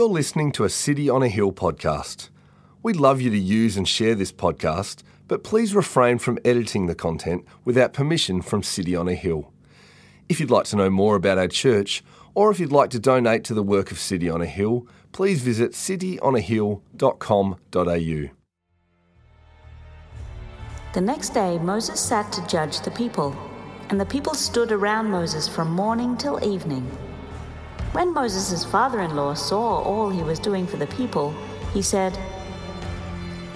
You're listening to a City on a Hill podcast. We'd love you to use and share this podcast, but please refrain from editing the content without permission from City on a Hill. If you'd like to know more about our church, or if you'd like to donate to the work of City on a Hill, please visit cityonahill.com.au. The next day Moses sat to judge the people, and the people stood around Moses from morning till evening. When Moses' father in law saw all he was doing for the people, he said,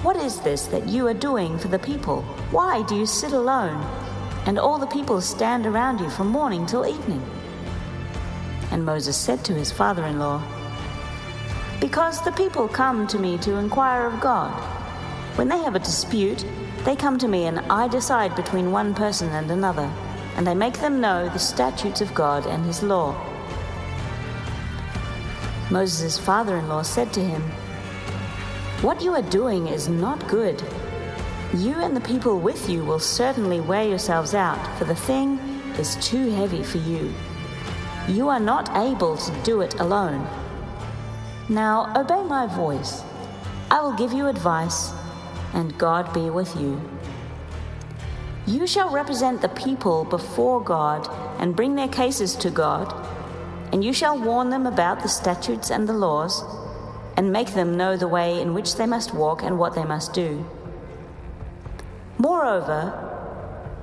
What is this that you are doing for the people? Why do you sit alone, and all the people stand around you from morning till evening? And Moses said to his father in law, Because the people come to me to inquire of God. When they have a dispute, they come to me, and I decide between one person and another, and I make them know the statutes of God and his law. Moses' father in law said to him, What you are doing is not good. You and the people with you will certainly wear yourselves out, for the thing is too heavy for you. You are not able to do it alone. Now obey my voice. I will give you advice, and God be with you. You shall represent the people before God and bring their cases to God and you shall warn them about the statutes and the laws, and make them know the way in which they must walk and what they must do. Moreover,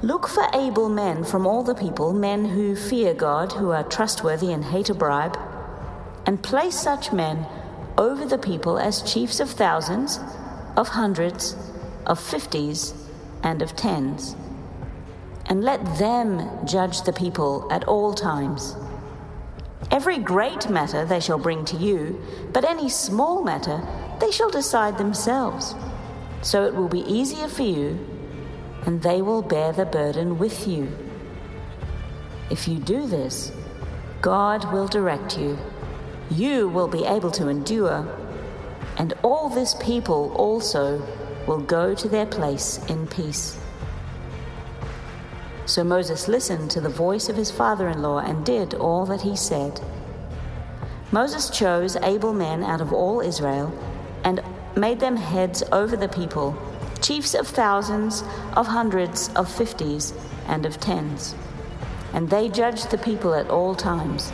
look for able men from all the people, men who fear God, who are trustworthy and hate a bribe, and place such men over the people as chiefs of thousands, of hundreds, of fifties, and of tens. And let them judge the people at all times. Every great matter they shall bring to you, but any small matter they shall decide themselves. So it will be easier for you, and they will bear the burden with you. If you do this, God will direct you. You will be able to endure, and all this people also will go to their place in peace. So Moses listened to the voice of his father in law and did all that he said. Moses chose able men out of all Israel and made them heads over the people, chiefs of thousands, of hundreds, of fifties, and of tens. And they judged the people at all times.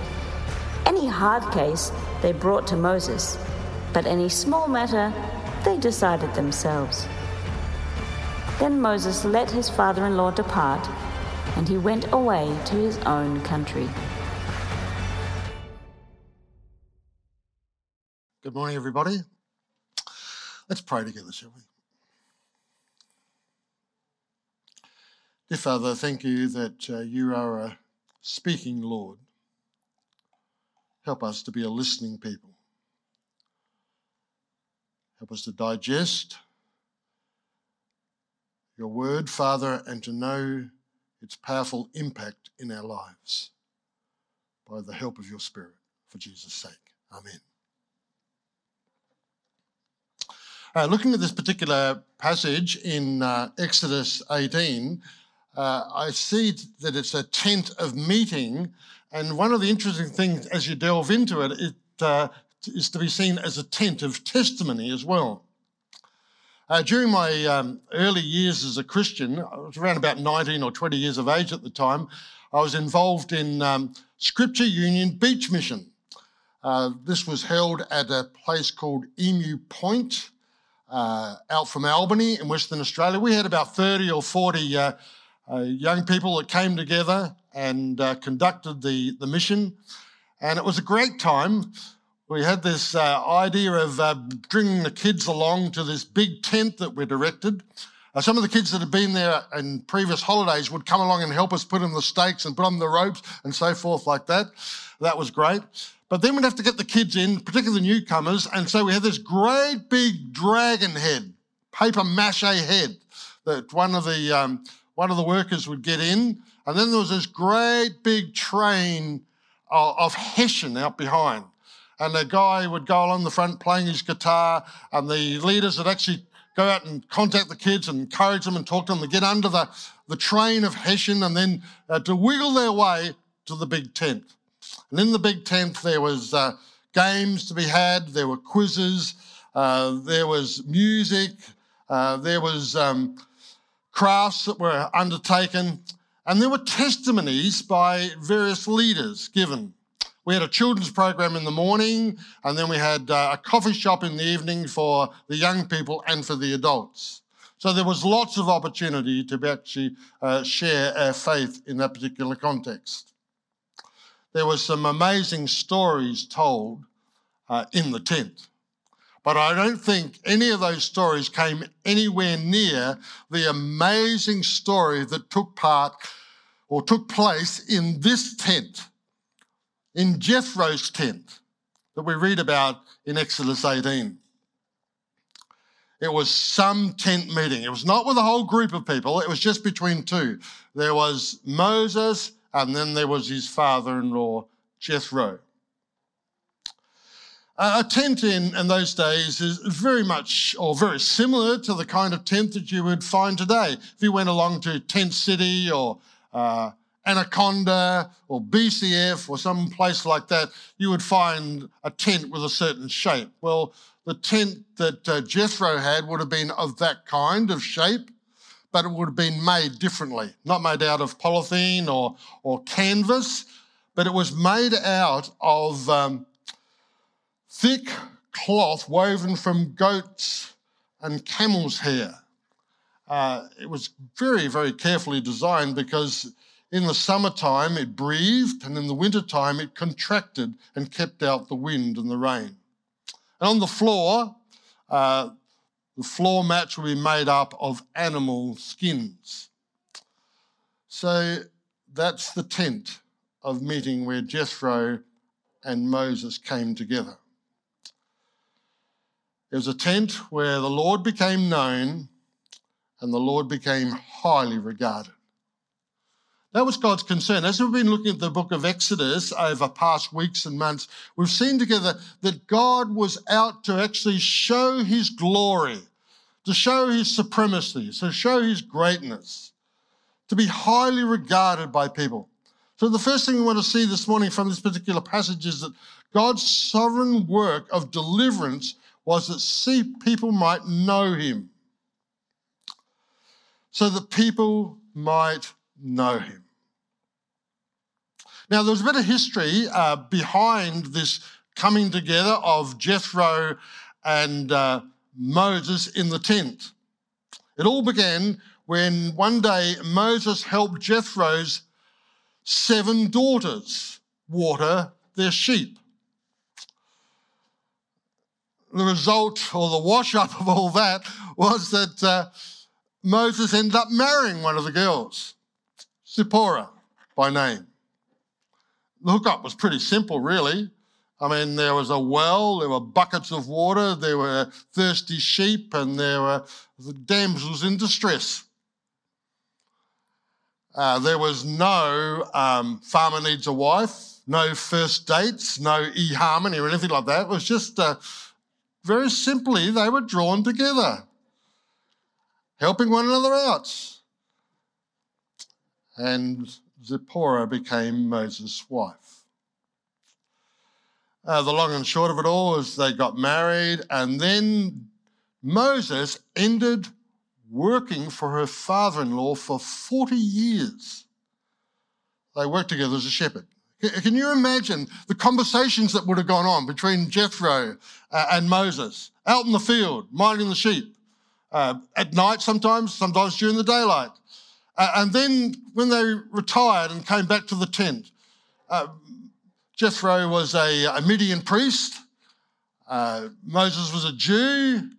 Any hard case they brought to Moses, but any small matter they decided themselves. Then Moses let his father in law depart and he went away to his own country. Good morning, everybody. Let's pray together, shall we? Dear Father, thank you that uh, you are a speaking Lord. Help us to be a listening people. Help us to digest your word, Father, and to know its powerful impact in our lives by the help of your Spirit, for Jesus' sake. Amen. Uh, looking at this particular passage in uh, Exodus 18, uh, I see that it's a tent of meeting. And one of the interesting things as you delve into it, it uh, is to be seen as a tent of testimony as well. Uh, during my um, early years as a Christian, I was around about 19 or 20 years of age at the time, I was involved in um, Scripture Union Beach Mission. Uh, this was held at a place called Emu Point uh, out from Albany in Western Australia. We had about 30 or 40 uh, uh, young people that came together and uh, conducted the, the mission. And it was a great time we had this uh, idea of uh, bringing the kids along to this big tent that we directed. Uh, some of the kids that had been there in previous holidays would come along and help us put in the stakes and put on the ropes and so forth, like that. That was great. But then we'd have to get the kids in, particularly the newcomers, and so we had this great big dragon head, paper mache head, that one of the um, one of the workers would get in, and then there was this great big train of, of hessian out behind and the guy would go along the front playing his guitar, and the leaders would actually go out and contact the kids and encourage them and talk to them to get under the, the train of Hessian and then uh, to wiggle their way to the big tent. And in the big tent, there was uh, games to be had, there were quizzes, uh, there was music, uh, there was um, crafts that were undertaken, and there were testimonies by various leaders given. We had a children's program in the morning, and then we had uh, a coffee shop in the evening for the young people and for the adults. So there was lots of opportunity to actually uh, share our faith in that particular context. There were some amazing stories told uh, in the tent. But I don't think any of those stories came anywhere near the amazing story that took part or took place in this tent, in Jethro's tent that we read about in Exodus 18. It was some tent meeting. It was not with a whole group of people, it was just between two. There was Moses, and then there was his father in law, Jethro. A tent in, in those days is very much or very similar to the kind of tent that you would find today. If you went along to Tent City or uh, Anaconda or BCF or some place like that, you would find a tent with a certain shape. Well, the tent that uh, Jethro had would have been of that kind of shape, but it would have been made differently, not made out of polythene or, or canvas, but it was made out of um, thick cloth woven from goats and camel's hair. Uh, it was very, very carefully designed because in the summertime it breathed and in the wintertime it contracted and kept out the wind and the rain. And on the floor, uh, the floor mats will be made up of animal skins. So that's the tent of meeting where Jethro and Moses came together. It was a tent where the Lord became known and the Lord became highly regarded. That was God's concern. As we've been looking at the book of Exodus over past weeks and months, we've seen together that God was out to actually show his glory, to show his supremacy, to show his greatness, to be highly regarded by people. So, the first thing we want to see this morning from this particular passage is that God's sovereign work of deliverance was that see people might know him, so that people might know him. Now, there's a bit of history uh, behind this coming together of Jethro and uh, Moses in the tent. It all began when one day Moses helped Jethro's seven daughters water their sheep. The result or the wash up of all that was that uh, Moses ended up marrying one of the girls, Zipporah by name the hookup was pretty simple, really. I mean, there was a well, there were buckets of water, there were thirsty sheep, and there were the damsels in distress. Uh, there was no um, farmer needs a wife, no first dates, no e harmony or anything like that. It was just uh, very simply, they were drawn together, helping one another out. And Zipporah became Moses' wife. Uh, the long and short of it all is they got married, and then Moses ended working for her father in law for 40 years. They worked together as a shepherd. Can you imagine the conversations that would have gone on between Jethro uh, and Moses out in the field, minding the sheep, uh, at night sometimes, sometimes during the daylight? Uh, and then when they retired and came back to the tent, uh, Jethro was a, a Midian priest. Uh, Moses was a Jew.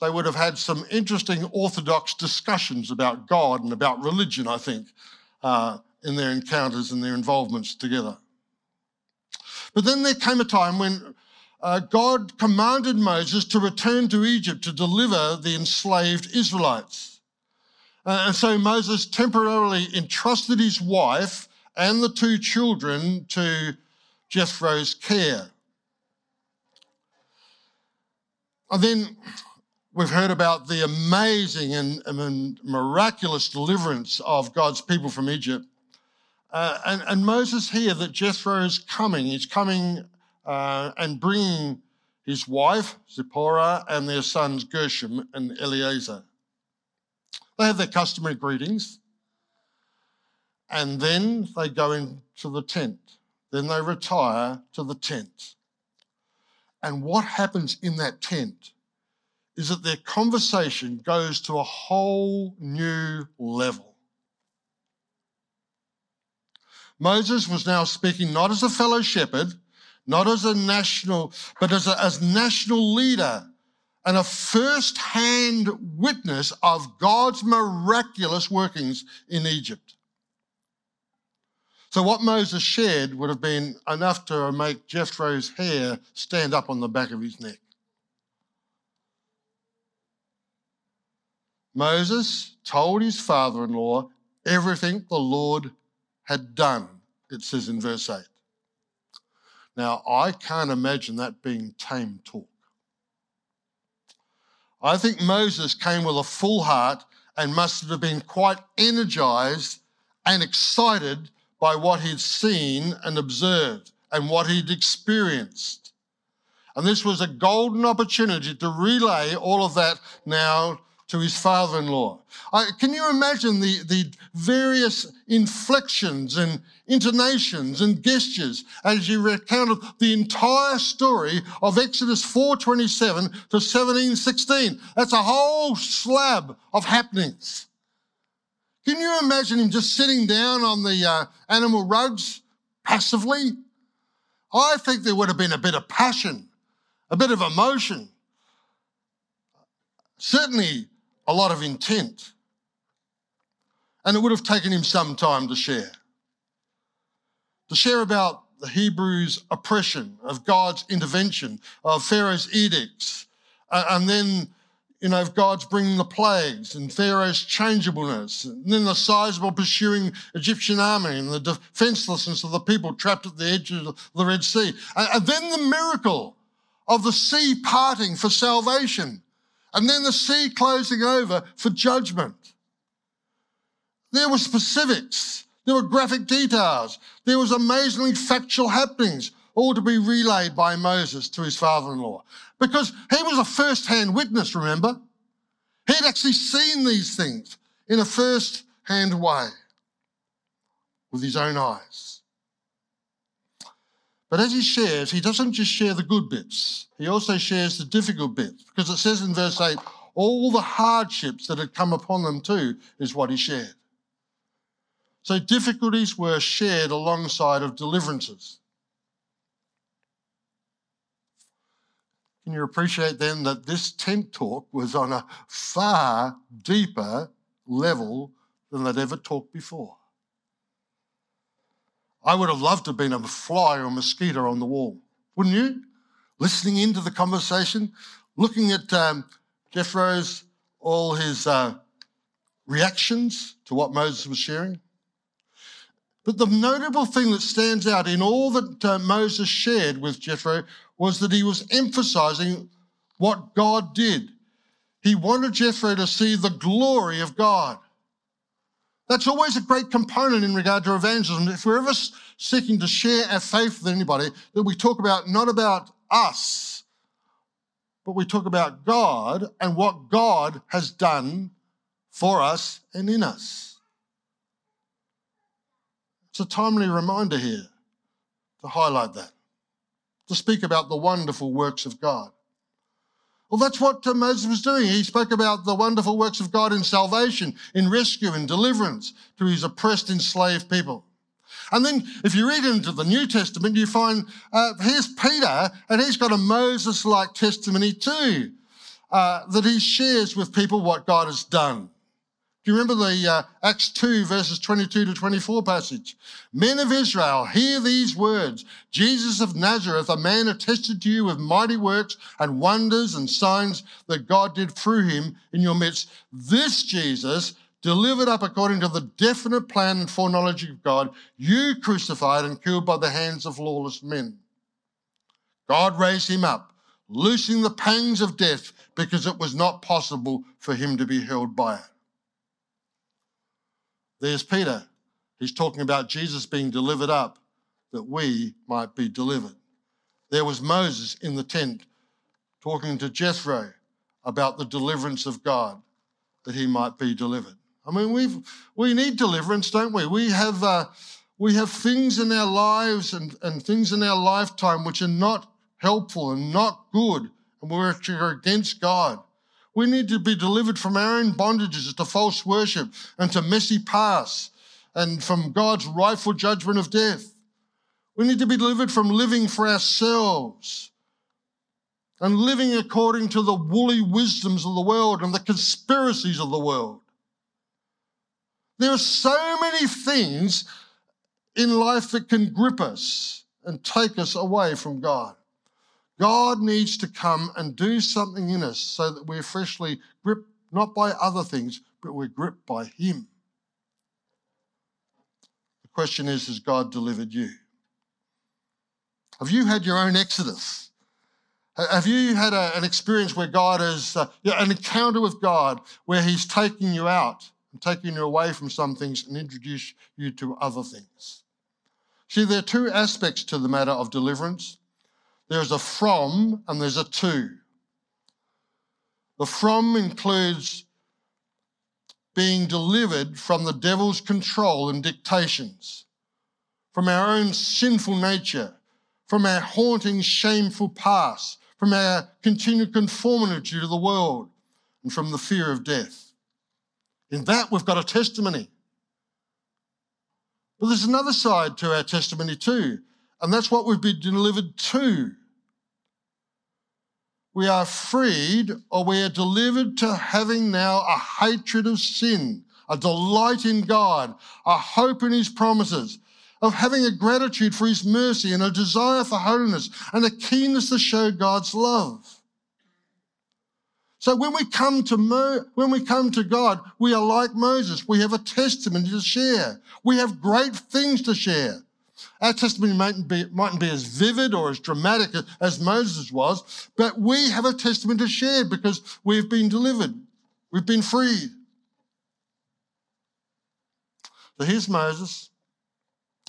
They would have had some interesting orthodox discussions about God and about religion, I think, uh, in their encounters and their involvements together. But then there came a time when uh, God commanded Moses to return to Egypt to deliver the enslaved Israelites. Uh, and so Moses temporarily entrusted his wife and the two children to Jethro's care. And then we've heard about the amazing and, and miraculous deliverance of God's people from Egypt. Uh, and, and, Moses here that Jethro is coming. He's coming uh, and bringing his wife, Zipporah, and their sons, Gershom and Eleazar. They have their customary greetings, and then they go into the tent. Then they retire to the tent. And what happens in that tent is that their conversation goes to a whole new level. Moses was now speaking not as a fellow shepherd, not as a national, but as a as national leader and a first-hand witness of God's miraculous workings in Egypt. So what Moses shared would have been enough to make Jethro's hair stand up on the back of his neck. Moses told his father-in-law everything the Lord had done, it says in verse 8. Now, I can't imagine that being tame talk. I think Moses came with a full heart and must have been quite energized and excited by what he'd seen and observed and what he'd experienced. And this was a golden opportunity to relay all of that now to his father in law. Can you imagine the, the various inflections and intonations and gestures as he recounted the entire story of Exodus 4:27 to 17:16? That's a whole slab of happenings. Can you imagine him just sitting down on the uh, animal rugs passively? I think there would have been a bit of passion, a bit of emotion. Certainly a lot of intent. And it would have taken him some time to share. To share about the Hebrews' oppression, of God's intervention, of Pharaoh's edicts, and then, you know, of God's bringing the plagues and Pharaoh's changeableness, and then the sizable pursuing Egyptian army and the defenselessness of the people trapped at the edge of the Red Sea. And then the miracle of the sea parting for salvation and then the sea closing over for judgment. There were specifics, there were graphic details, there was amazingly factual happenings, all to be relayed by Moses to his father-in-law. Because he was a first-hand witness, remember? He'd actually seen these things in a first-hand way with his own eyes. But as he shares, he doesn't just share the good bits, he also shares the difficult bits. Because it says in verse 8, all the hardships that had come upon them too is what he shared. So difficulties were shared alongside of deliverances. Can you appreciate then that this tent talk was on a far deeper level than they'd ever talked before? I would have loved to have been a fly or a mosquito on the wall, wouldn't you? Listening into the conversation, looking at um, Jethro's, all his uh, reactions to what Moses was sharing. But the notable thing that stands out in all that uh, Moses shared with Jethro was that he was emphasizing what God did. He wanted Jethro to see the glory of God. That's always a great component in regard to evangelism. If we're ever seeking to share our faith with anybody, that we talk about not about us, but we talk about God and what God has done for us and in us. It's a timely reminder here to highlight that, to speak about the wonderful works of God. Well, that's what uh, Moses was doing. He spoke about the wonderful works of God in salvation, in rescue, in deliverance to his oppressed, enslaved people. And then if you read into the New Testament, you find uh, here's Peter, and he's got a Moses like testimony too, uh, that he shares with people what God has done. You remember the uh, Acts 2, verses 22 to 24 passage? Men of Israel, hear these words Jesus of Nazareth, a man attested to you with mighty works and wonders and signs that God did through him in your midst. This Jesus, delivered up according to the definite plan and foreknowledge of God, you crucified and killed by the hands of lawless men. God raised him up, loosing the pangs of death because it was not possible for him to be held by it. There's Peter. He's talking about Jesus being delivered up that we might be delivered. There was Moses in the tent talking to Jethro about the deliverance of God, that he might be delivered. I mean, we've, we need deliverance, don't we? We have, uh, we have things in our lives and, and things in our lifetime which are not helpful and not good, and we're against God. We need to be delivered from our own bondages to false worship and to messy paths and from God's rightful judgment of death. We need to be delivered from living for ourselves and living according to the woolly wisdoms of the world and the conspiracies of the world. There are so many things in life that can grip us and take us away from God. God needs to come and do something in us so that we're freshly gripped not by other things, but we're gripped by Him. The question is Has God delivered you? Have you had your own exodus? Have you had a, an experience where God has, uh, an encounter with God where He's taking you out and taking you away from some things and introduce you to other things? See, there are two aspects to the matter of deliverance there's a from and there's a to. The from includes being delivered from the devil's control and dictations, from our own sinful nature, from our haunting, shameful past, from our continued conformity to the world, and from the fear of death. In that, we've got a testimony. But there's another side to our testimony too, and that's what we've been delivered to. We are freed or we are delivered to having now a hatred of sin, a delight in God, a hope in His promises, of having a gratitude for his mercy and a desire for holiness and a keenness to show God's love. So when we come to Mo, when we come to God, we are like Moses. We have a testimony to share. We have great things to share. Our testimony mightn't be, mightn't be as vivid or as dramatic as Moses was, but we have a testimony to share because we've been delivered. We've been freed. So here's Moses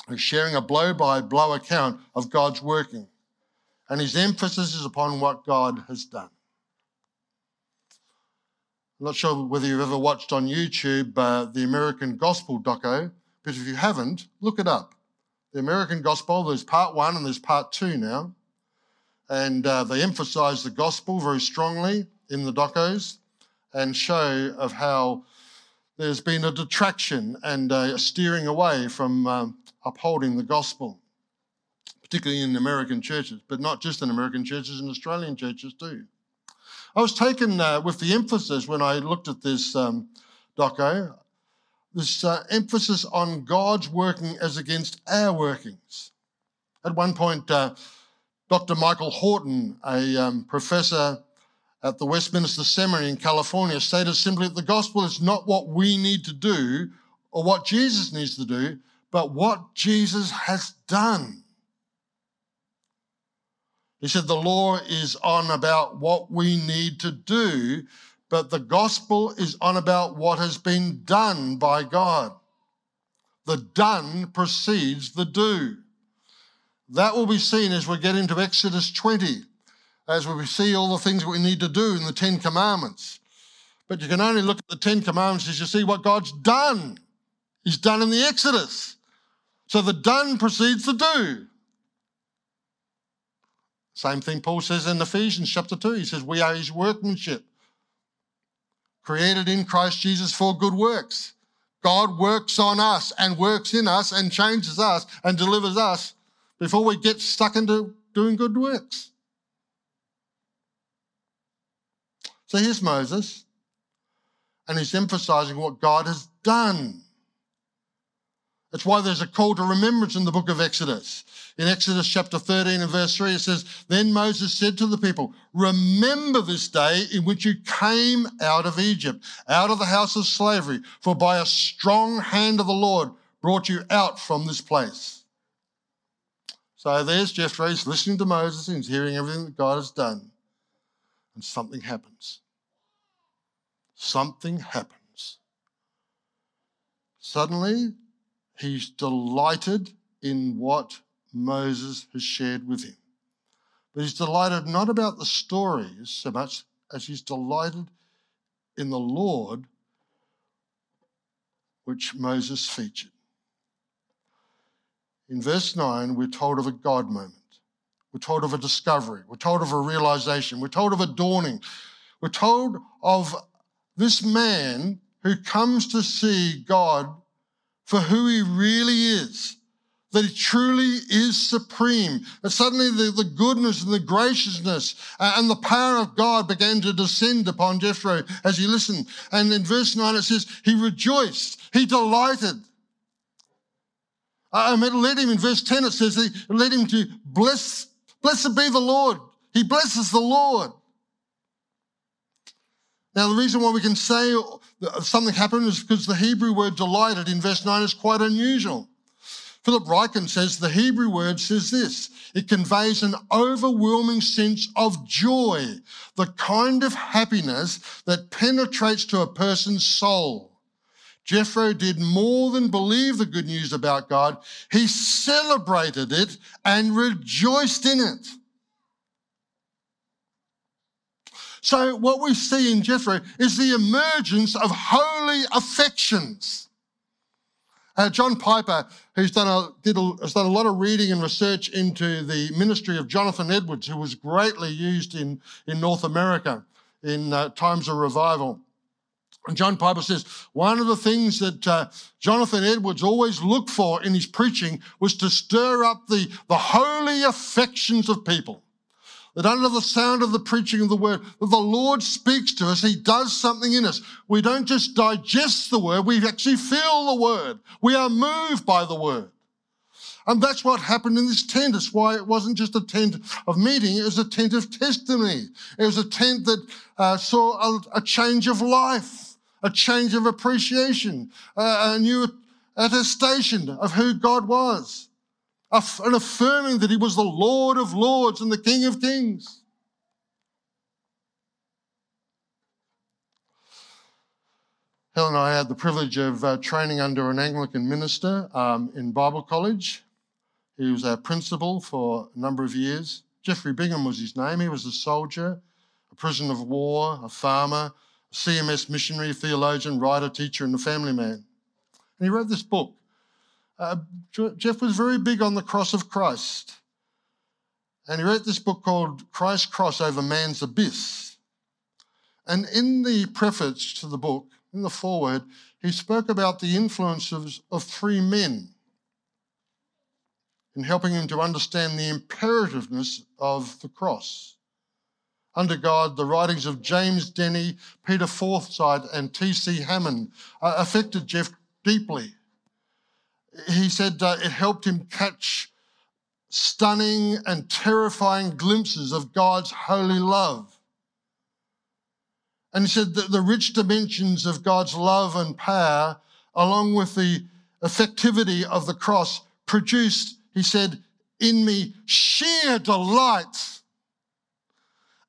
is sharing a blow by blow account of God's working. And his emphasis is upon what God has done. I'm not sure whether you've ever watched on YouTube uh, the American Gospel doco, but if you haven't, look it up. The American Gospel, there's part one and there's part two now. And uh, they emphasize the gospel very strongly in the docos and show of how there's been a detraction and a steering away from um, upholding the gospel, particularly in American churches, but not just in American churches, in Australian churches too. I was taken uh, with the emphasis when I looked at this um, doco, this uh, emphasis on God's working as against our workings. At one point, uh, Dr. Michael Horton, a um, professor at the Westminster Seminary in California stated simply that the gospel is not what we need to do or what Jesus needs to do, but what Jesus has done. He said the law is on about what we need to do, but the gospel is on about what has been done by God. The done precedes the do. That will be seen as we get into Exodus 20 as we see all the things that we need to do in the Ten Commandments. But you can only look at the Ten Commandments as you see what God's done. He's done in the Exodus. So the done precedes the do. Same thing Paul says in Ephesians chapter 2. He says, We are his workmanship, created in Christ Jesus for good works. God works on us and works in us and changes us and delivers us before we get stuck into doing good works. So here's Moses, and he's emphasizing what God has done. That's why there's a call to remembrance in the book of Exodus. In Exodus chapter 13 and verse 3, it says, Then Moses said to the people, Remember this day in which you came out of Egypt, out of the house of slavery, for by a strong hand of the Lord brought you out from this place. So there's Jethro, he's listening to Moses, he's hearing everything that God has done and something happens. Something happens. Suddenly, he's delighted in what Moses has shared with him. but he's delighted not about the stories so much as he's delighted in the Lord, which Moses featured. In verse 9, we're told of a God moment. We're told of a discovery. We're told of a realization. We're told of a dawning. We're told of this man who comes to see God for who he really is, that it truly is supreme, that suddenly the, the goodness and the graciousness uh, and the power of God began to descend upon Jethro as he listened. And in verse 9 it says, he rejoiced, he delighted. Uh, I mean, led him in verse 10, it says, he led him to bless, blessed be the Lord. He blesses the Lord. Now, the reason why we can say uh, something happened is because the Hebrew word delighted in verse 9 is quite unusual. Philip Ryken says the Hebrew word says this it conveys an overwhelming sense of joy, the kind of happiness that penetrates to a person's soul. Jethro did more than believe the good news about God, he celebrated it and rejoiced in it. So, what we see in Jethro is the emergence of holy affections. Uh, John Piper, who's done a, did a, has done a lot of reading and research into the ministry of Jonathan Edwards, who was greatly used in, in North America in uh, times of revival. And John Piper says one of the things that uh, Jonathan Edwards always looked for in his preaching was to stir up the, the holy affections of people that under the sound of the preaching of the word, that the Lord speaks to us, He does something in us. We don't just digest the word, we actually feel the word. We are moved by the word. And that's what happened in this tent. It's why it wasn't just a tent of meeting, it was a tent of testimony. It was a tent that uh, saw a, a, change of life, a change of appreciation, uh, a new attestation of who God was and affirming that he was the Lord of lords and the King of kings. Helen and I had the privilege of uh, training under an Anglican minister um, in Bible college. He was our principal for a number of years. Geoffrey Bingham was his name. He was a soldier, a prisoner of war, a farmer, a CMS missionary, theologian, writer, teacher, and a family man. And he wrote this book uh, Geoff was very big on the cross of Christ. And he wrote this book called Christ's Cross Over Man's Abyss. And in the preface to the book, in the foreword, he spoke about the influences of three men in helping him to understand the imperativeness of the cross. Under God, the writings of James Denney, Peter Forsyth, and T.C. Hammond uh, affected Geoff deeply he said uh, it helped him catch stunning and terrifying glimpses of God's holy love. And he said that the rich dimensions of God's love and power, along with the effectivity of the cross, produced, he said, in me sheer delight.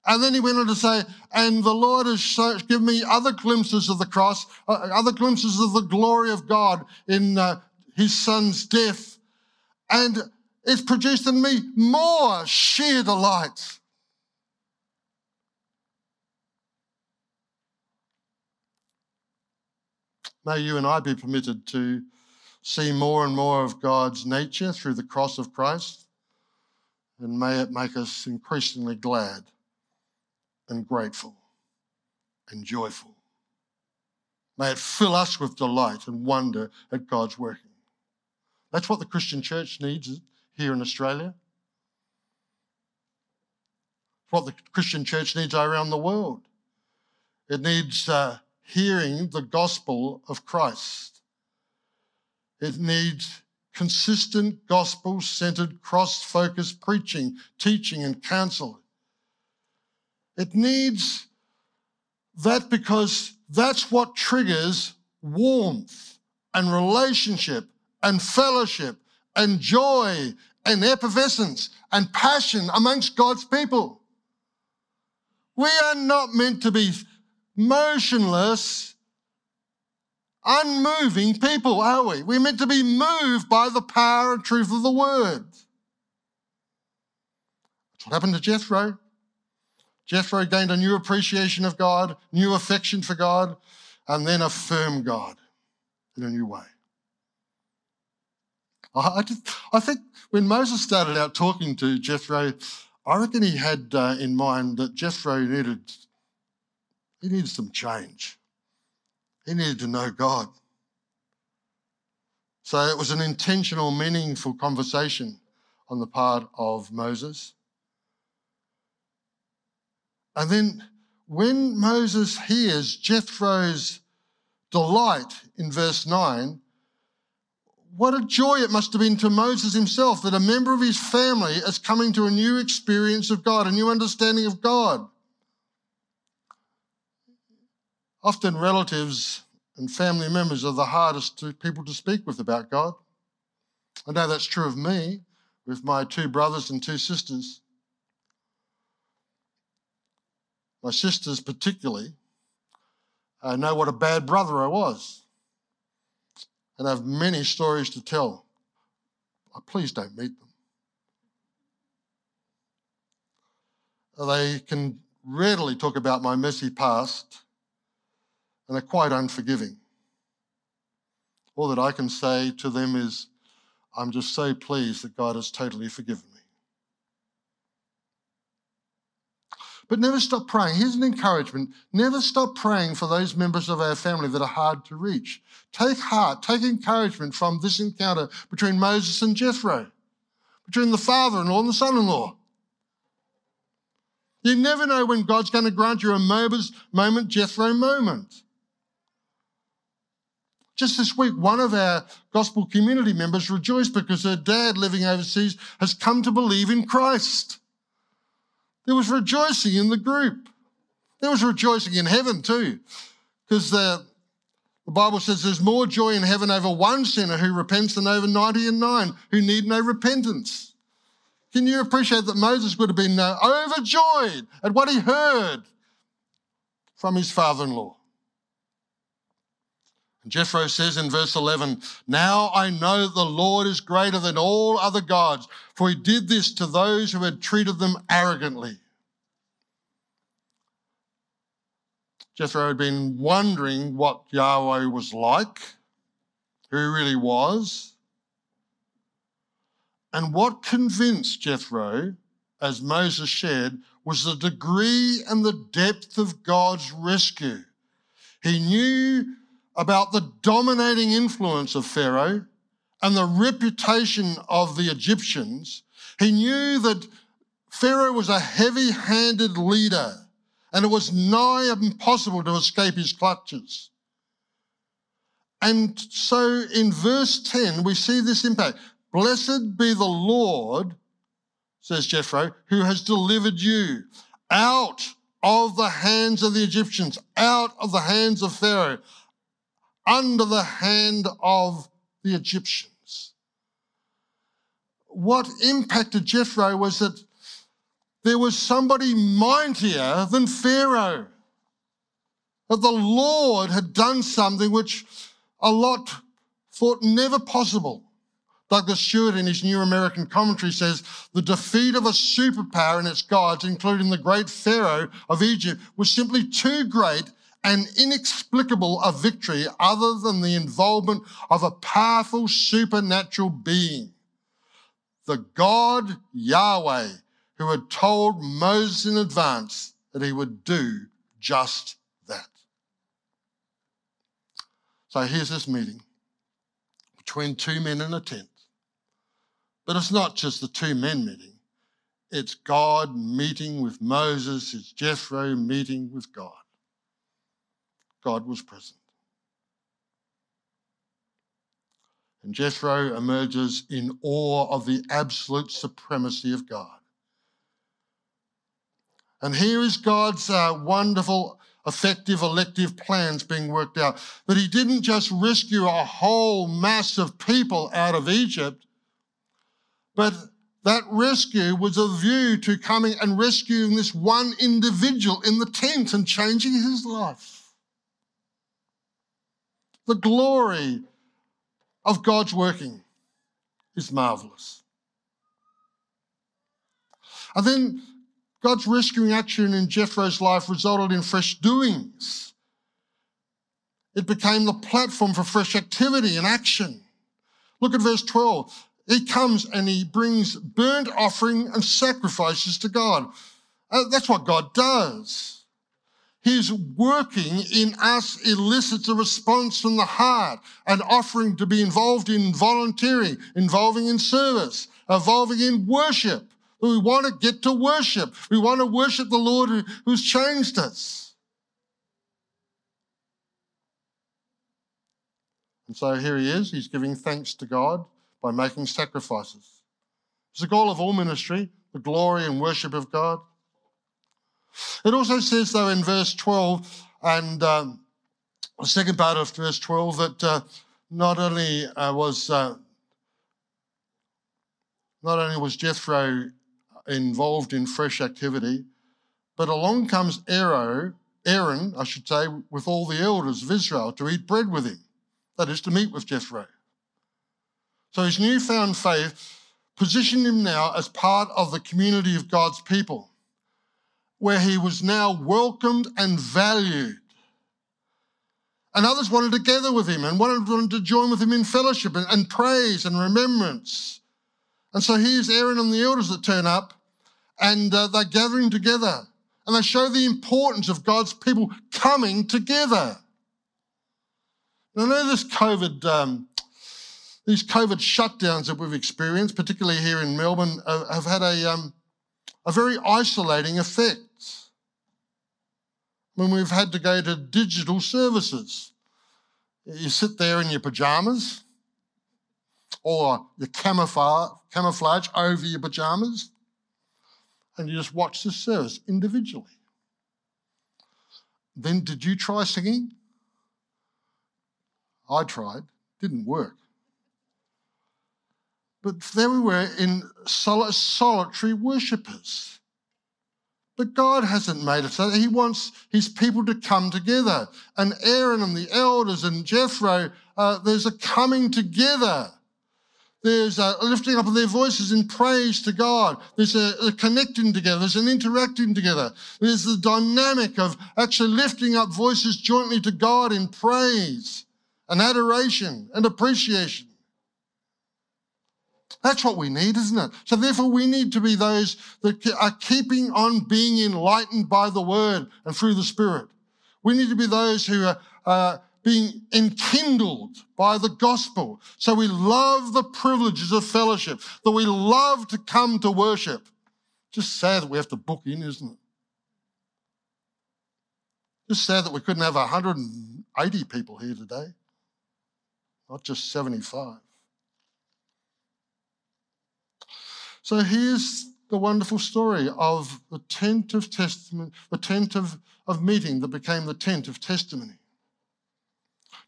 And then he went on to say, and the Lord has given me other glimpses of the cross, uh, other glimpses of the glory of God in uh, his son's death, and it's produced in me more sheer delight. May you and I be permitted to see more and more of God's nature through the cross of Christ, and may it make us increasingly glad and grateful and joyful. May it fill us with delight and wonder at God's working. That's what the Christian church needs here in Australia. It's what the Christian church needs around the world. It needs uh, hearing the gospel of Christ. It needs consistent gospel centered, cross focused preaching, teaching, and counsel. It needs that because that's what triggers warmth and relationship and fellowship and joy and effervescence and passion amongst God's people. We are not meant to be motionless, unmoving people, are we? We're meant to be moved by the power and truth of the word. That's what happened to Jethro. Jethro gained a new appreciation of God, new affection for God, and then affirmed God in a new way. I, just, I think when Moses started out talking to Jethro, I reckon he had uh, in mind that Jethro needed he needed some change. He needed to know God. So it was an intentional, meaningful conversation on the part of Moses. And then when Moses hears Jethro's delight in verse 9, what a joy it must have been to Moses himself that a member of his family is coming to a new experience of God, a new understanding of God. Often relatives and family members are the hardest to people to speak with about God. I know that's true of me with my two brothers and two sisters. My sisters, particularly, uh, know what a bad brother I was and have many stories to tell. Oh, please don't meet them. They can readily talk about my messy past and are quite unforgiving. All that I can say to them is, I'm just so pleased that God has totally forgiven me. But never stop praying. Here's an encouragement never stop praying for those members of our family that are hard to reach. Take heart, take encouragement from this encounter between Moses and Jethro, between the father in law and the son in law. You never know when God's going to grant you a Moses moment, Jethro moment. Just this week, one of our gospel community members rejoiced because her dad living overseas has come to believe in Christ. There was rejoicing in the group. There was rejoicing in heaven too, because the, the Bible says there's more joy in heaven over one sinner who repents than over 90 and 9 who need no repentance. Can you appreciate that Moses would have been uh, overjoyed at what he heard from his father in law? And Jethro says in verse 11, Now I know the Lord is greater than all other gods, for he did this to those who had treated them arrogantly. Jethro had been wondering what Yahweh was like, who he really was. And what convinced Jethro, as Moses shared, was the degree and the depth of God's rescue. He knew about the dominating influence of Pharaoh and the reputation of the Egyptians, he knew that Pharaoh was a heavy handed leader and it was nigh impossible to escape his clutches. And so in verse 10, we see this impact. Blessed be the Lord, says Jethro, who has delivered you out of the hands of the Egyptians, out of the hands of Pharaoh, under the hand of the Egyptians. What impacted Jethro was that there was somebody mightier than Pharaoh. That the Lord had done something which a lot thought never possible. Douglas Stuart, in his New American Commentary, says the defeat of a superpower and its gods, including the great Pharaoh of Egypt, was simply too great and inexplicable a victory other than the involvement of a powerful supernatural being. The God Yahweh, who had told Moses in advance that he would do just that. So here's this meeting between two men in a tent. But it's not just the two men meeting, it's God meeting with Moses, it's Jethro meeting with God. God was present. And Jethro emerges in awe of the absolute supremacy of God. And here is God's uh, wonderful, effective, elective plans being worked out. But He didn't just rescue a whole mass of people out of Egypt, but that rescue was a view to coming and rescuing this one individual in the tent and changing his life the glory of God's working is marvelous. And then God's rescuing action in Jethro's life resulted in fresh doings. It became the platform for fresh activity and action. Look at verse 12. He comes and he brings burnt offering and sacrifices to God. Uh, that's what God does. His working in us elicits a response from the heart, an offering to be involved in volunteering, involving in service, involving in worship. We want to get to worship. We want to worship the Lord who's changed us. And so here he is. He's giving thanks to God by making sacrifices. It's the goal of all ministry, the glory and worship of God. It also says, though, in verse 12 and um, the second part of verse 12, that uh, not only uh, was uh, not only was Jethro involved in fresh activity, but along comes Aaron, Aaron, I should say, with all the elders of Israel to eat bread with him. That is to meet with Jethro. So his newfound faith positioned him now as part of the community of God's people, where he was now welcomed and valued. And others wanted to gather with him and wanted to join with him in fellowship and, and praise and remembrance. And so here's Aaron and the elders that turn up and uh, they're gathering together and they show the importance of God's people coming together. Now, I know this COVID um, these COVID shutdowns that we've experienced, particularly here in Melbourne, have had a, um, a very isolating effect. When we've had to go to digital services, you sit there in your pajamas or your camouflage, camouflage over your pajamas, and you just watch the service individually. Then, did you try singing? I tried, didn't work. But there we were in sol- solitary worshippers. But God hasn't made it so. He wants his people to come together. And Aaron and the elders and Jethro, uh, there's a coming together. There's a lifting up of their voices in praise to God. There's a, a connecting together. There's an interacting together. There's the dynamic of actually lifting up voices jointly to God in praise and adoration and appreciation. That's what we need, isn't it? So therefore, we need to be those that are keeping on being enlightened by the word and through the spirit. We need to be those who are uh, being enkindled by the gospel. So we love the privileges of fellowship, that we love to come to worship. Just sad that we have to book in, isn't it? Just sad that we couldn't have 180 people here today, not just 75. So here's the wonderful story of the tent of testimony, the tent of, of meeting that became the tent of testimony.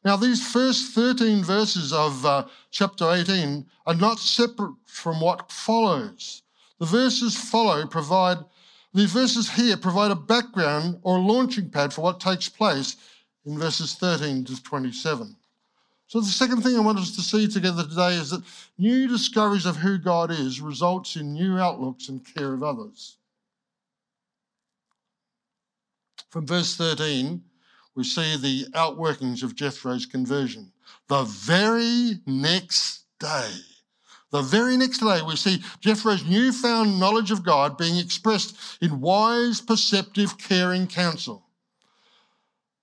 Now, these first 13 verses of uh, chapter 18 are not separate from what follows. The verses follow provide, the verses here provide a background or a launching pad for what takes place in verses 13 to 27. So, the second thing I want us to see together today is that new discoveries of who God is results in new outlooks and care of others. From verse 13, we see the outworkings of Jethro's conversion. The very next day, the very next day, we see Jethro's newfound knowledge of God being expressed in wise, perceptive, caring counsel.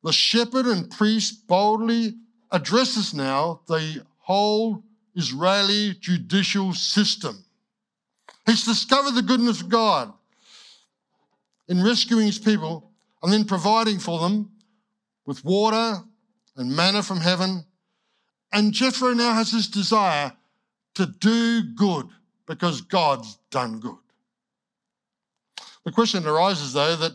The shepherd and priest boldly addresses now the whole Israeli judicial system. He's discovered the goodness of God in rescuing his people and then providing for them with water and manna from heaven. And Jethro now has this desire to do good because God's done good. The question arises, though, that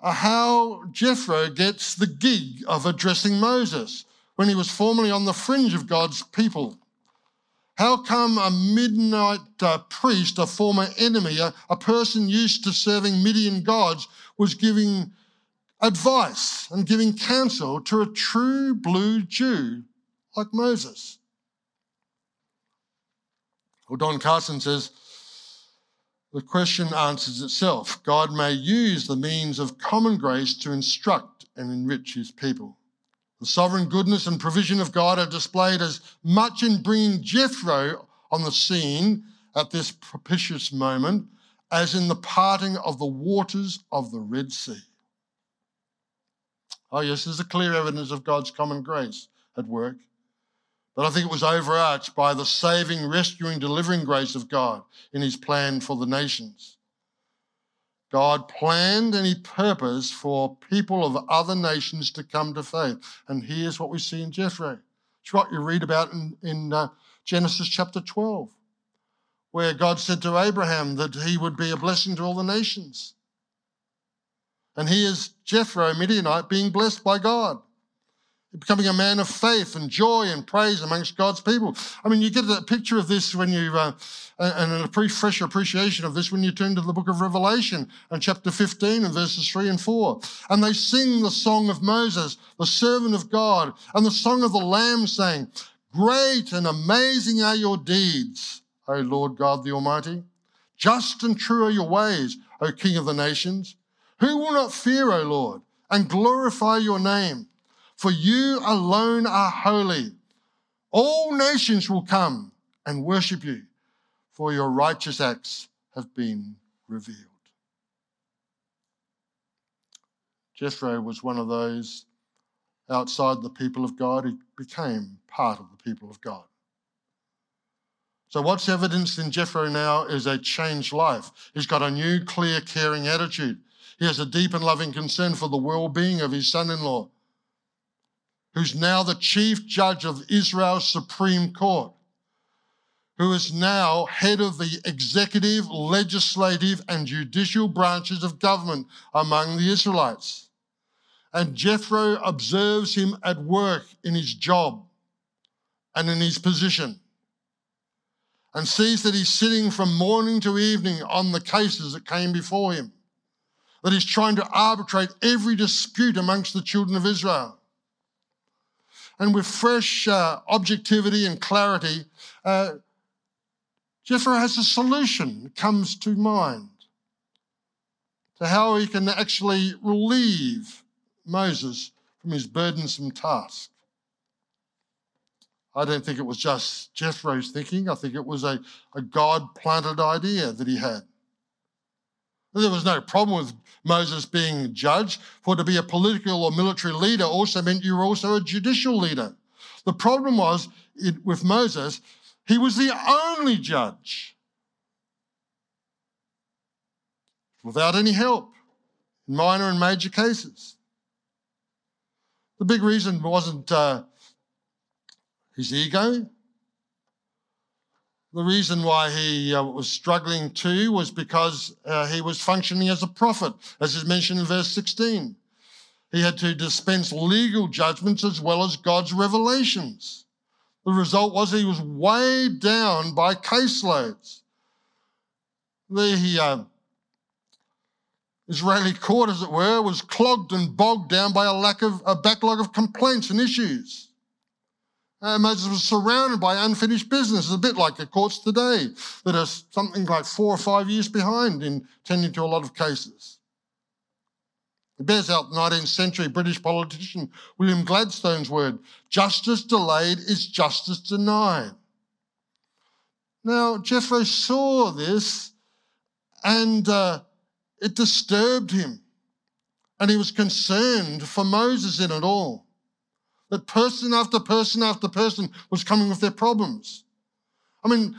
uh, how Jethro gets the gig of addressing Moses when he was formerly on the fringe of God's people. How come a Midianite uh, priest, a former enemy, a, a person used to serving Midian gods, was giving advice and giving counsel to a true blue Jew like Moses? Well, Don Carson says the question answers itself. God may use the means of common grace to instruct and enrich his people. The sovereign goodness and provision of God are displayed as much in bringing Jethro on the scene at this propitious moment as in the parting of the waters of the Red Sea. Oh, yes, there's a clear evidence of God's common grace at work. But I think it was overarched by the saving, rescuing, delivering grace of God in his plan for the nations. God planned and he purposed for people of other nations to come to faith. And here's what we see in Jethro. It's what you read about in, in uh, Genesis chapter 12, where God said to Abraham that he would be a blessing to all the nations. And here's Jethro, Midianite, being blessed by God becoming a man of faith and joy and praise amongst God's people. I mean, you get a picture of this when you, uh, and a fresh appreciation of this when you turn to the book of Revelation and chapter 15 and verses 3 and 4. And they sing the song of Moses, the servant of God, and the song of the Lamb, saying, Great and amazing are your deeds, O Lord God the Almighty. Just and true are your ways, O King of the nations. Who will not fear, O Lord, and glorify your name? For you alone are holy. All nations will come and worship you, for your righteous acts have been revealed. Jethro was one of those outside the people of God who became part of the people of God. So, what's evidenced in Jethro now is a changed life. He's got a new, clear, caring attitude. He has a deep and loving concern for the well being of his son in law who's now the chief judge of Israel's Supreme Court, who is now head of the executive, legislative, and judicial branches of government among the Israelites. And Jethro observes him at work in his job and in his position and sees that he's sitting from morning to evening on the cases that came before him, that he's trying to arbitrate every dispute amongst the children of Israel and with fresh uh, objectivity and clarity, uh, Jethro has a solution comes to mind to how he can actually relieve Moses from his burdensome task. I don't think it was just Jethro's thinking. I think it was a, a God planted idea that he had. There was no problem with Moses being judge, for to be a political or military leader also meant you were also a judicial leader. The problem was it, with Moses, he was the only judge without any help in minor and major cases. The big reason wasn't uh, his ego, the reason why he uh, was struggling too was because uh, he was functioning as a prophet, as is mentioned in verse 16. He had to dispense legal judgments as well as God's revelations. The result was he was weighed down by caseloads. The uh, Israeli court, as it were, was clogged and bogged down by a lack of a backlog of complaints and issues. Uh, Moses was surrounded by unfinished business, a bit like the courts today that are something like four or five years behind in tending to a lot of cases. It bears out 19th century British politician William Gladstone's word justice delayed is justice denied. Now, Jethro saw this and uh, it disturbed him. And he was concerned for Moses in it all that person after person after person was coming with their problems. I mean,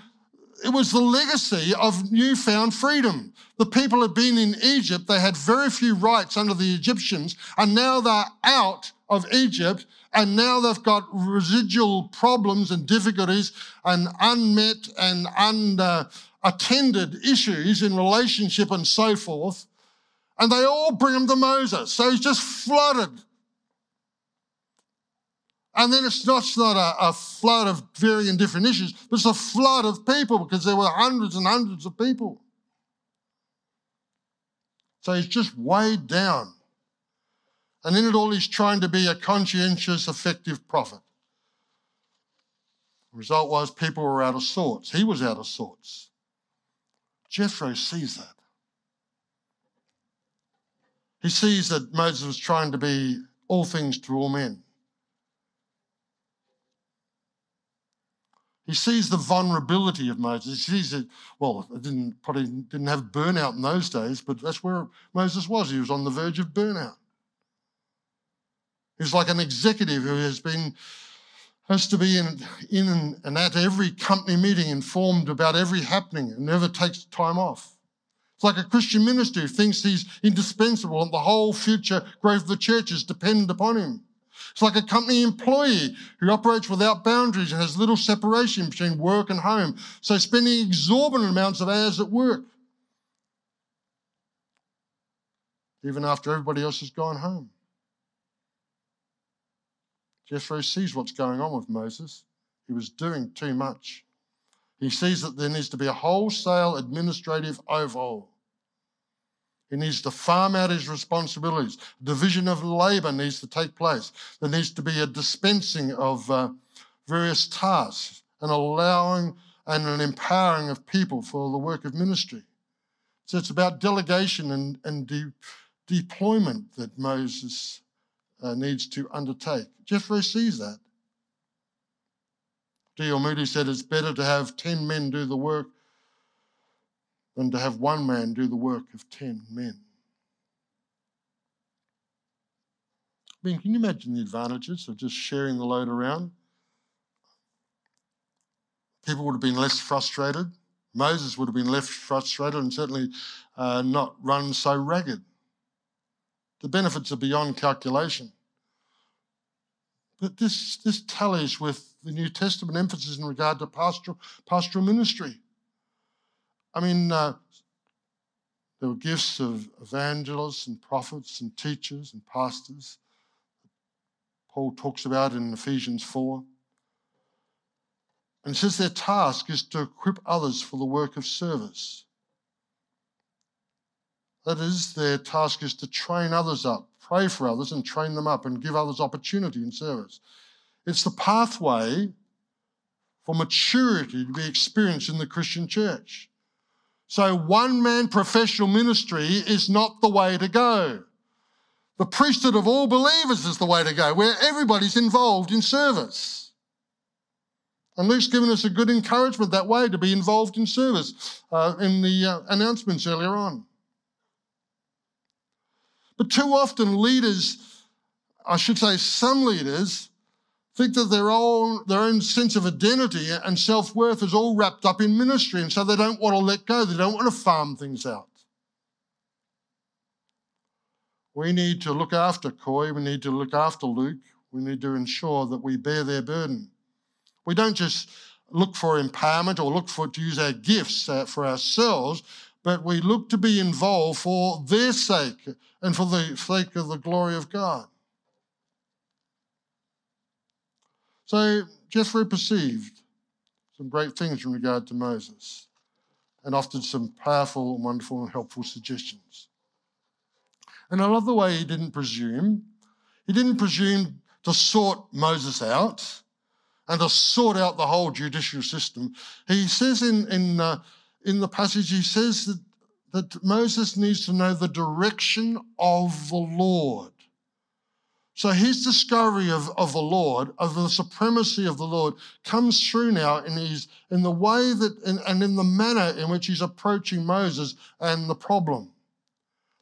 it was the legacy of newfound freedom. The people had been in Egypt, they had very few rights under the Egyptians, and now they're out of Egypt, and now they've got residual problems and difficulties and unmet and unattended issues in relationship and so forth. And they all bring them to Moses. So he's just flooded and then it's not, it's not a, a, flood of varying different issues, but it's a flood of people because there were hundreds and hundreds of people. So he's just weighed down. And in it all, he's trying to be a conscientious, effective prophet. The result was people were out of sorts. He was out of sorts. Jethro sees that. He sees that Moses was trying to be all things to all men. He sees the vulnerability of Moses. He sees it, well, it didn't, probably didn't have burnout in those days, but that's where Moses was. He was on the verge of burnout. He's like an executive who has been has to be in, in and at every company meeting, informed about every happening, and never takes time off. It's like a Christian minister who thinks he's indispensable and the whole future growth of the church is dependent upon him. It's like a company employee who operates without boundaries and has little separation between work and home, so spending exorbitant amounts of hours at work, even after everybody else has gone home. Jethro sees what's going on with Moses. He was doing too much. He sees that there needs to be a wholesale administrative overhaul. He needs to farm out his responsibilities. Division of labour needs to take place. There needs to be a dispensing of uh, various tasks and allowing and an empowering of people for the work of ministry. So it's about delegation and, and de- deployment that Moses uh, needs to undertake. Jethro sees that. D.L. Moody said it's better to have 10 men do the work than to have one man do the work of 10 men. I mean, can you imagine the advantages of just sharing the load around? People would have been less frustrated. Moses would have been less frustrated and certainly uh, not run so ragged. The benefits are beyond calculation. But this, this tallies with the New Testament emphasis in regard to pastoral, pastoral ministry. I mean, uh, there were gifts of evangelists and prophets and teachers and pastors. Paul talks about in Ephesians 4. And says their task is to equip others for the work of service. That is, their task is to train others up, pray for others, and train them up and give others opportunity in service. It's the pathway for maturity to be experienced in the Christian church. So, one man professional ministry is not the way to go. The priesthood of all believers is the way to go, where everybody's involved in service. And Luke's given us a good encouragement that way to be involved in service uh, in the uh, announcements earlier on. But too often, leaders, I should say some leaders, think that their own, their own sense of identity and self worth is all wrapped up in ministry, and so they don't want to let go. They don't want to farm things out. We need to look after Coy, we need to look after Luke, we need to ensure that we bear their burden. We don't just look for empowerment or look for to use our gifts uh, for ourselves, but we look to be involved for their sake and for the sake of the glory of God. So Jethro perceived some great things in regard to Moses and offered some powerful, and wonderful, and helpful suggestions. And I love the way he didn't presume. He didn't presume to sort Moses out and to sort out the whole judicial system. He says in, in, uh, in the passage, he says that, that Moses needs to know the direction of the Lord. So his discovery of, of the Lord, of the supremacy of the Lord, comes through now in his in the way that in, and in the manner in which he's approaching Moses and the problem.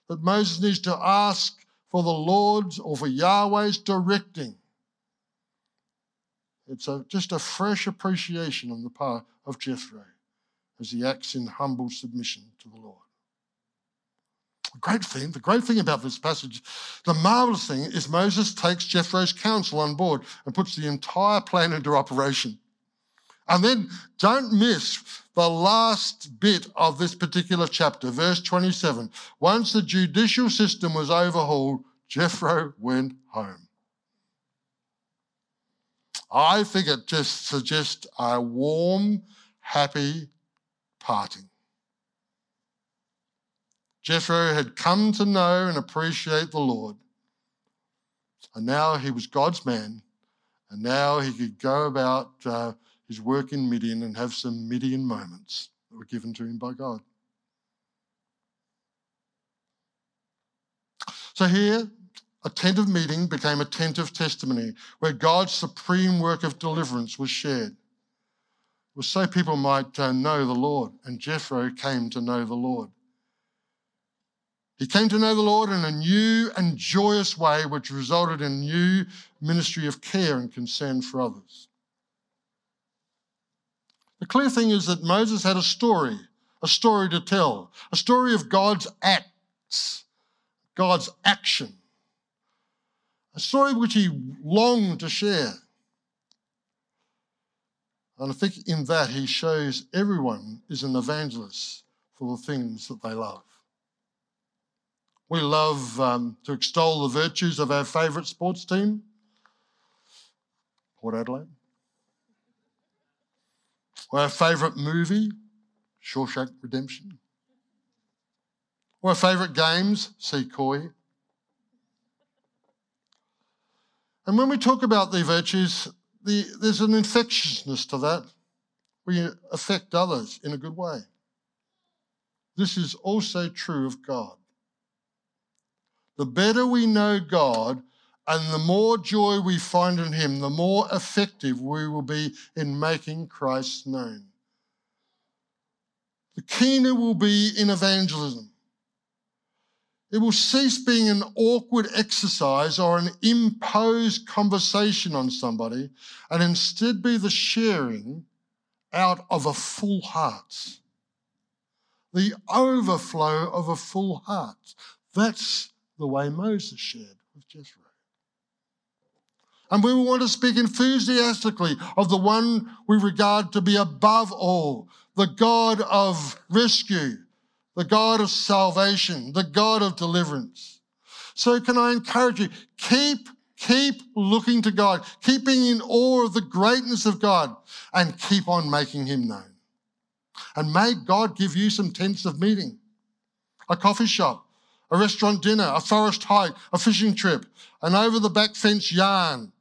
That Moses needs to ask for the Lord's or for Yahweh's directing. It's a, just a fresh appreciation on the part of Jethro as he acts in humble submission to the Lord. The great thing, the great thing about this passage, the marvelous thing is Moses takes Jethro's counsel on board and puts the entire plan into operation. And then don't miss the last bit of this particular chapter, verse 27. Once the judicial system was overhauled, Jethro went home. I think it just suggests a warm, happy parting. Jethro had come to know and appreciate the Lord. And now he was God's man. And now he could go about uh, his work in Midian and have some Midian moments that were given to him by God. So here, a tent of meeting became a tent of testimony where God's supreme work of deliverance was shared. It was so people might uh, know the Lord, and Jethro came to know the Lord. He came to know the Lord in a new and joyous way, which resulted in new ministry of care and concern for others. The clear thing is that Moses had a story, a story to tell, a story of God's acts, God's action, a story which he longed to share. And I think in that he shows everyone is an evangelist for the things that they love. We love um, to extol the virtues of our favourite sports team, Port Adelaide. Or our favourite movie, Shawshank Redemption. Or our favourite games, Sea Koi. And when we talk about the virtues, the, there's an infectiousness to that. We affect others in a good way. This is also true of God. The better we know God and the more joy we find in Him, the more effective we will be in making Christ known. The keener will be in evangelism. It will cease being an awkward exercise or an imposed conversation on somebody and instead be the sharing out of a full heart. The overflow of a full heart. That's the way Moses shared with Jethro. And we want to speak enthusiastically of the one we regard to be above all, the God of rescue, the God of salvation, the God of deliverance. So can I encourage you, keep, keep looking to God, keeping in awe of the greatness of God, and keep on making him known. And may God give you some tents of meeting, a coffee shop, a restaurant dinner, a forest hike, a fishing trip, an over the back fence yarn,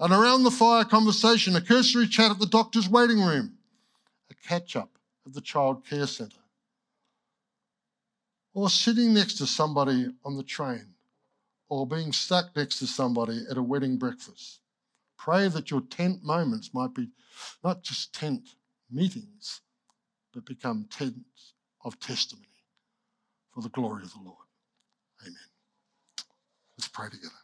an around the fire conversation, a cursory chat at the doctor's waiting room, a catch up at the child care centre, or sitting next to somebody on the train, or being stuck next to somebody at a wedding breakfast. Pray that your tent moments might be not just tent meetings, but become tents of testimony for the glory of the Lord. Amen. Let's pray together.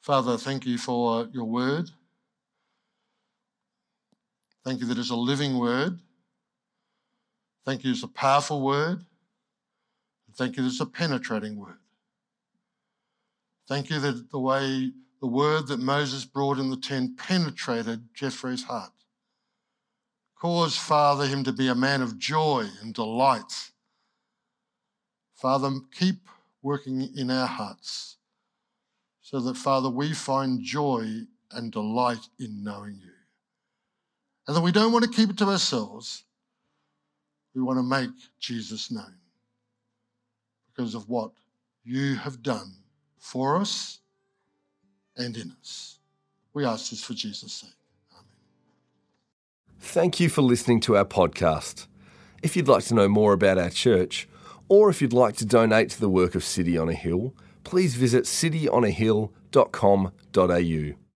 Father, thank you for your word. Thank you that it's a living word. Thank you it's a powerful word. Thank you that it's a penetrating word. Thank you that the way the word that Moses brought in the tent penetrated Jethro's heart. Cause, Father, him to be a man of joy and delight. Father, keep working in our hearts so that, Father, we find joy and delight in knowing you. And that we don't want to keep it to ourselves. We want to make Jesus known because of what you have done for us and in us. We ask this for Jesus' sake. Amen. Thank you for listening to our podcast. If you'd like to know more about our church, or if you'd like to donate to the work of City on a Hill, please visit cityonahill.com.au.